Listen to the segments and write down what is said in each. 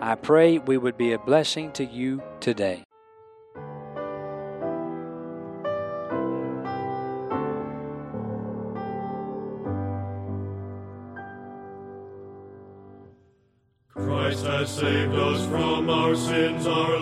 I pray we would be a blessing to you today. Christ has saved us from our sins, our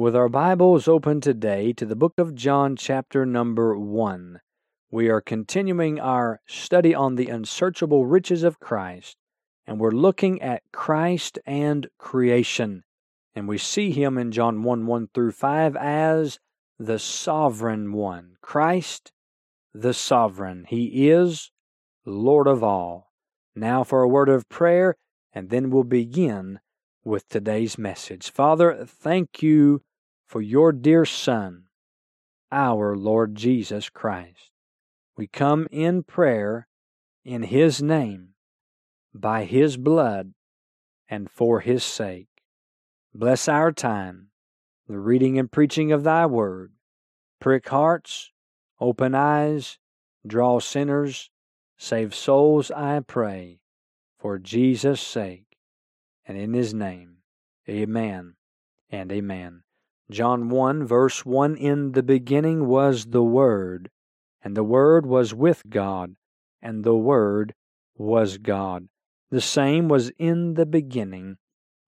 With our Bibles open today to the book of John, chapter number 1, we are continuing our study on the unsearchable riches of Christ, and we're looking at Christ and creation. And we see him in John 1 1 through 5 as the sovereign one. Christ, the sovereign. He is Lord of all. Now for a word of prayer, and then we'll begin with today's message. Father, thank you for your dear Son, our Lord Jesus Christ. We come in prayer in His name, by His blood, and for His sake. Bless our time, the reading and preaching of Thy Word. Prick hearts, open eyes, draw sinners, save souls, I pray, for Jesus' sake and in His name. Amen and amen. John 1, verse 1 In the beginning was the Word, and the Word was with God, and the Word was God. The same was in the beginning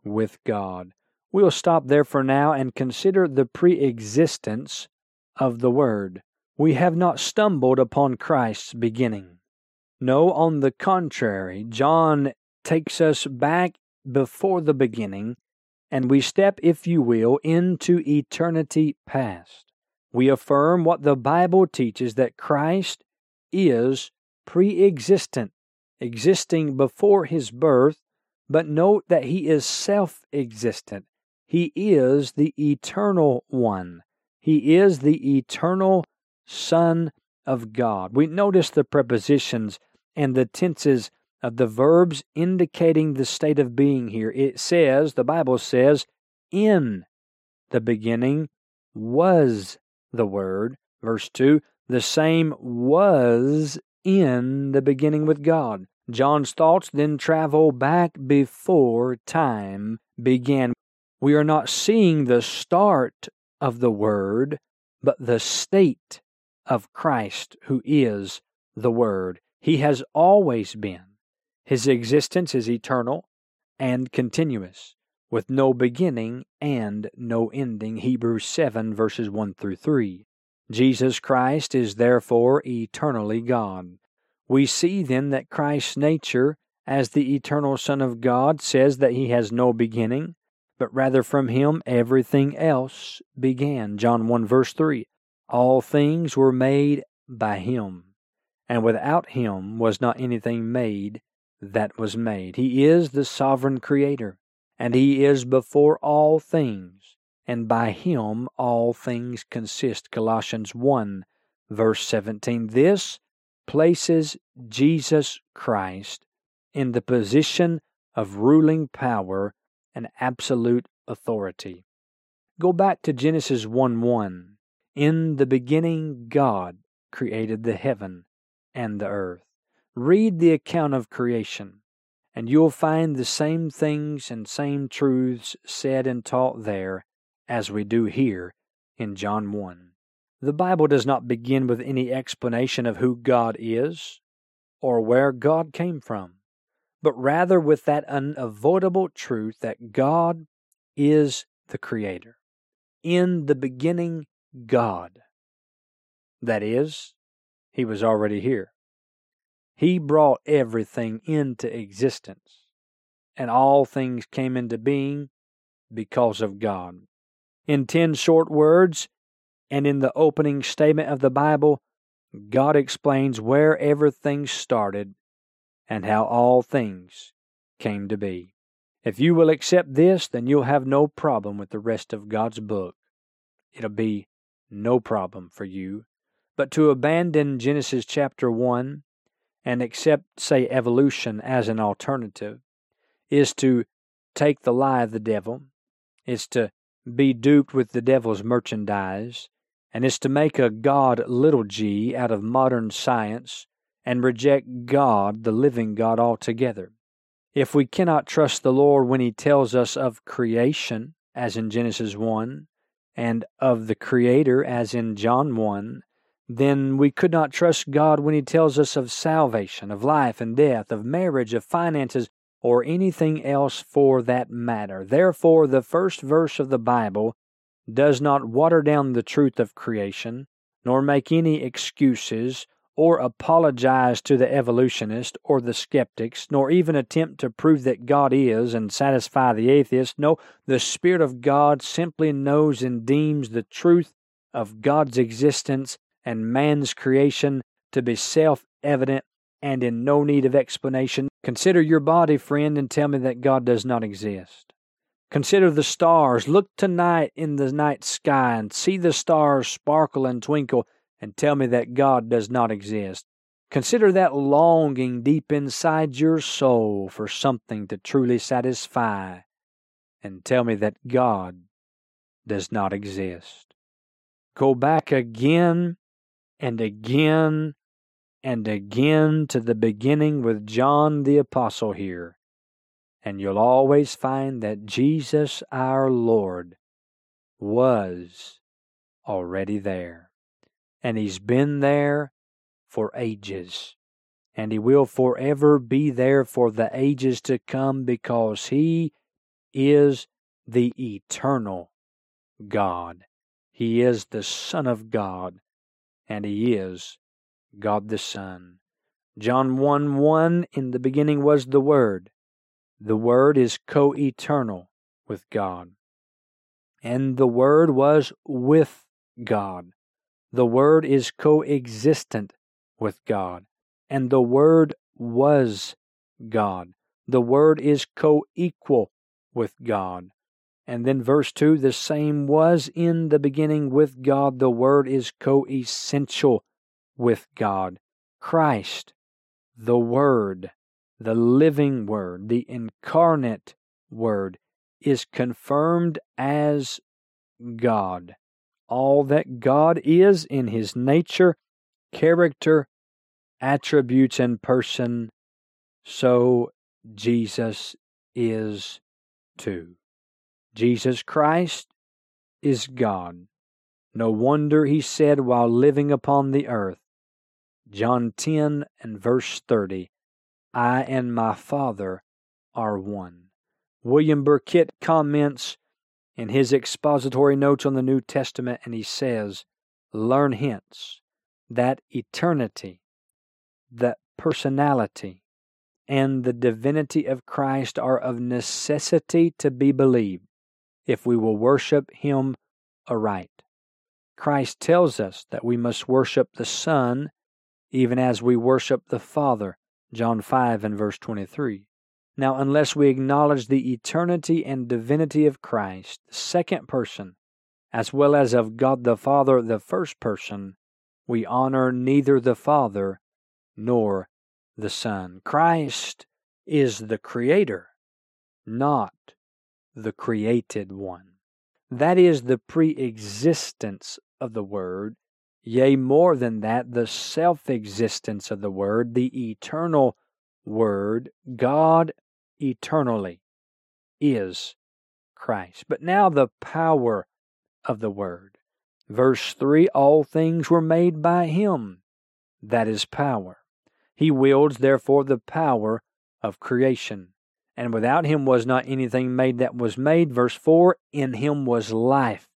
with God. We'll stop there for now and consider the pre existence of the Word. We have not stumbled upon Christ's beginning. No, on the contrary, John takes us back before the beginning, and we step, if you will, into eternity past. We affirm what the Bible teaches that Christ is pre existent, existing before his birth, but note that he is self existent. He is the eternal one. He is the eternal Son of God. We notice the prepositions and the tenses of the verbs indicating the state of being here. It says, the Bible says, in the beginning was the Word. Verse 2, the same was in the beginning with God. John's thoughts then travel back before time began. We are not seeing the start of the Word, but the state of Christ, who is the Word. He has always been. His existence is eternal and continuous, with no beginning and no ending. Hebrews 7, verses 1 through 3. Jesus Christ is therefore eternally God. We see then that Christ's nature, as the eternal Son of God, says that he has no beginning, but rather from him everything else began. John 1, verse 3. All things were made by him, and without him was not anything made that was made. He is the sovereign creator, and he is before all things, and by him all things consist. Colossians 1 verse 17. This places Jesus Christ in the position of ruling power and absolute authority. Go back to Genesis 1 1. In the beginning, God created the heaven and the earth. Read the account of creation, and you'll find the same things and same truths said and taught there as we do here in John 1. The Bible does not begin with any explanation of who God is or where God came from, but rather with that unavoidable truth that God is the Creator. In the beginning, God. That is, He was already here. He brought everything into existence, and all things came into being because of God. In ten short words, and in the opening statement of the Bible, God explains where everything started and how all things came to be. If you will accept this, then you'll have no problem with the rest of God's book. It'll be no problem for you. But to abandon Genesis chapter 1 and accept, say, evolution as an alternative is to take the lie of the devil, is to be duped with the devil's merchandise, and is to make a God little g out of modern science and reject God, the living God, altogether. If we cannot trust the Lord when He tells us of creation, as in Genesis 1, and of the Creator, as in John 1, then we could not trust God when He tells us of salvation, of life and death, of marriage, of finances, or anything else for that matter. Therefore, the first verse of the Bible does not water down the truth of creation, nor make any excuses or apologize to the evolutionist or the skeptics, nor even attempt to prove that God is and satisfy the atheist. No, the Spirit of God simply knows and deems the truth of God's existence and man's creation to be self evident and in no need of explanation. Consider your body, friend, and tell me that God does not exist. Consider the stars. Look tonight in the night sky and see the stars sparkle and twinkle and tell me that God does not exist. Consider that longing deep inside your soul for something to truly satisfy and tell me that God does not exist. Go back again and again and again to the beginning with John the Apostle here and you'll always find that Jesus our Lord was already there. And He's been there for ages. And He will forever be there for the ages to come because He is the eternal God. He is the Son of God, and He is God the Son. John 1 1 In the beginning was the Word, the Word is co eternal with God. And the Word was with God. The Word is co-existent with God. And the Word was God. The Word is co equal with God. And then verse 2 the same was in the beginning with God. The Word is co essential with God. Christ, the Word, the living Word, the incarnate Word, is confirmed as God. All that God is in his nature, character, attributes, and person, so Jesus is too. Jesus Christ is God. No wonder he said while living upon the earth, John 10 and verse 30, I and my Father are one. William Burkitt comments in his expository notes on the New Testament, and he says, Learn hence that eternity, that personality, and the divinity of Christ are of necessity to be believed if we will worship him aright. Christ tells us that we must worship the Son even as we worship the Father. John 5 and verse 23. Now, unless we acknowledge the eternity and divinity of Christ, the second person, as well as of God the Father, the first person, we honor neither the Father nor the Son. Christ is the Creator, not the created one. That is the pre existence of the Word, yea, more than that, the self existence of the Word, the eternal Word, God eternally is Christ. But now the power of the Word. Verse 3 All things were made by Him. That is power. He wields, therefore, the power of creation. And without Him was not anything made that was made. Verse 4 In Him was life.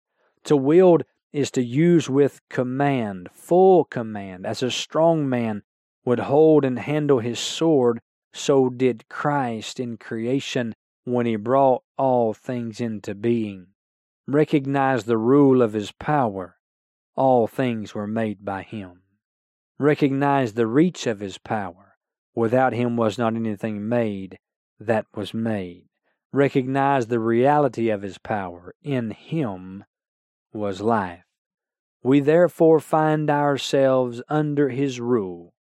To wield is to use with command, full command, as a strong man would hold and handle his sword, so did Christ in creation when he brought all things into being. Recognize the rule of his power. All things were made by him. Recognize the reach of his power. Without him was not anything made that was made. Recognize the reality of his power. In him was life. We therefore find ourselves under his rule,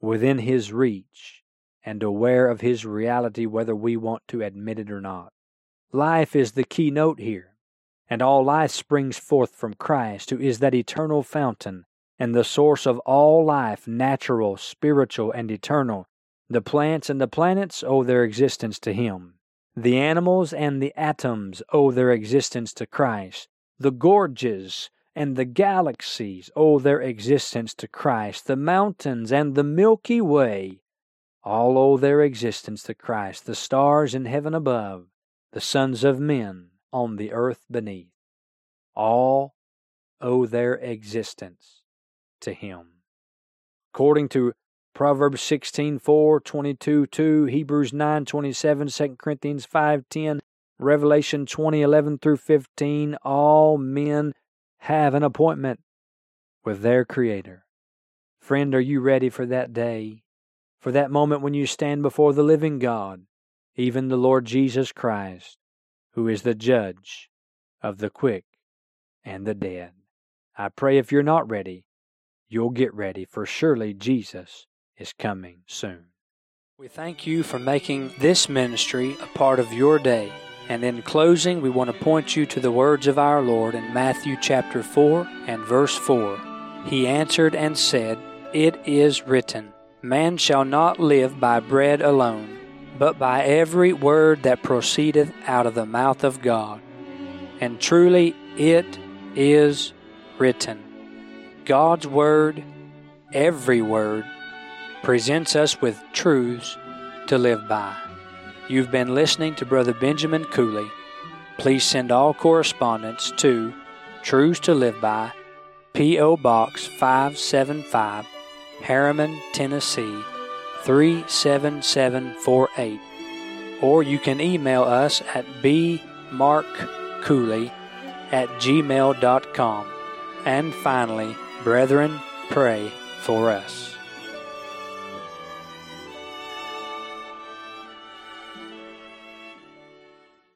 within his reach, and aware of his reality whether we want to admit it or not. Life is the keynote here, and all life springs forth from Christ, who is that eternal fountain and the source of all life, natural, spiritual, and eternal. The plants and the planets owe their existence to him. The animals and the atoms owe their existence to Christ. The gorges and the galaxies owe their existence to Christ. The mountains and the Milky Way all owe their existence to Christ. The stars in heaven above, the sons of men on the earth beneath, all owe their existence to Him. According to Proverbs 16 4, 22 2, Hebrews 9 27, 2 Corinthians 5 10, Revelation 20 11 through 15, all men have an appointment with their Creator. Friend, are you ready for that day? For that moment when you stand before the living God, even the Lord Jesus Christ, who is the judge of the quick and the dead. I pray if you're not ready, you'll get ready, for surely Jesus is coming soon. We thank you for making this ministry a part of your day. And in closing, we want to point you to the words of our Lord in Matthew chapter 4 and verse 4. He answered and said, It is written, Man shall not live by bread alone, but by every word that proceedeth out of the mouth of God. And truly it is written. God's word, every word, presents us with truths to live by. You've been listening to Brother Benjamin Cooley. Please send all correspondence to Truths to Live By, P.O. Box 575, Harriman, Tennessee 37748. Or you can email us at bmarkcooley at gmail.com. And finally, brethren, pray for us.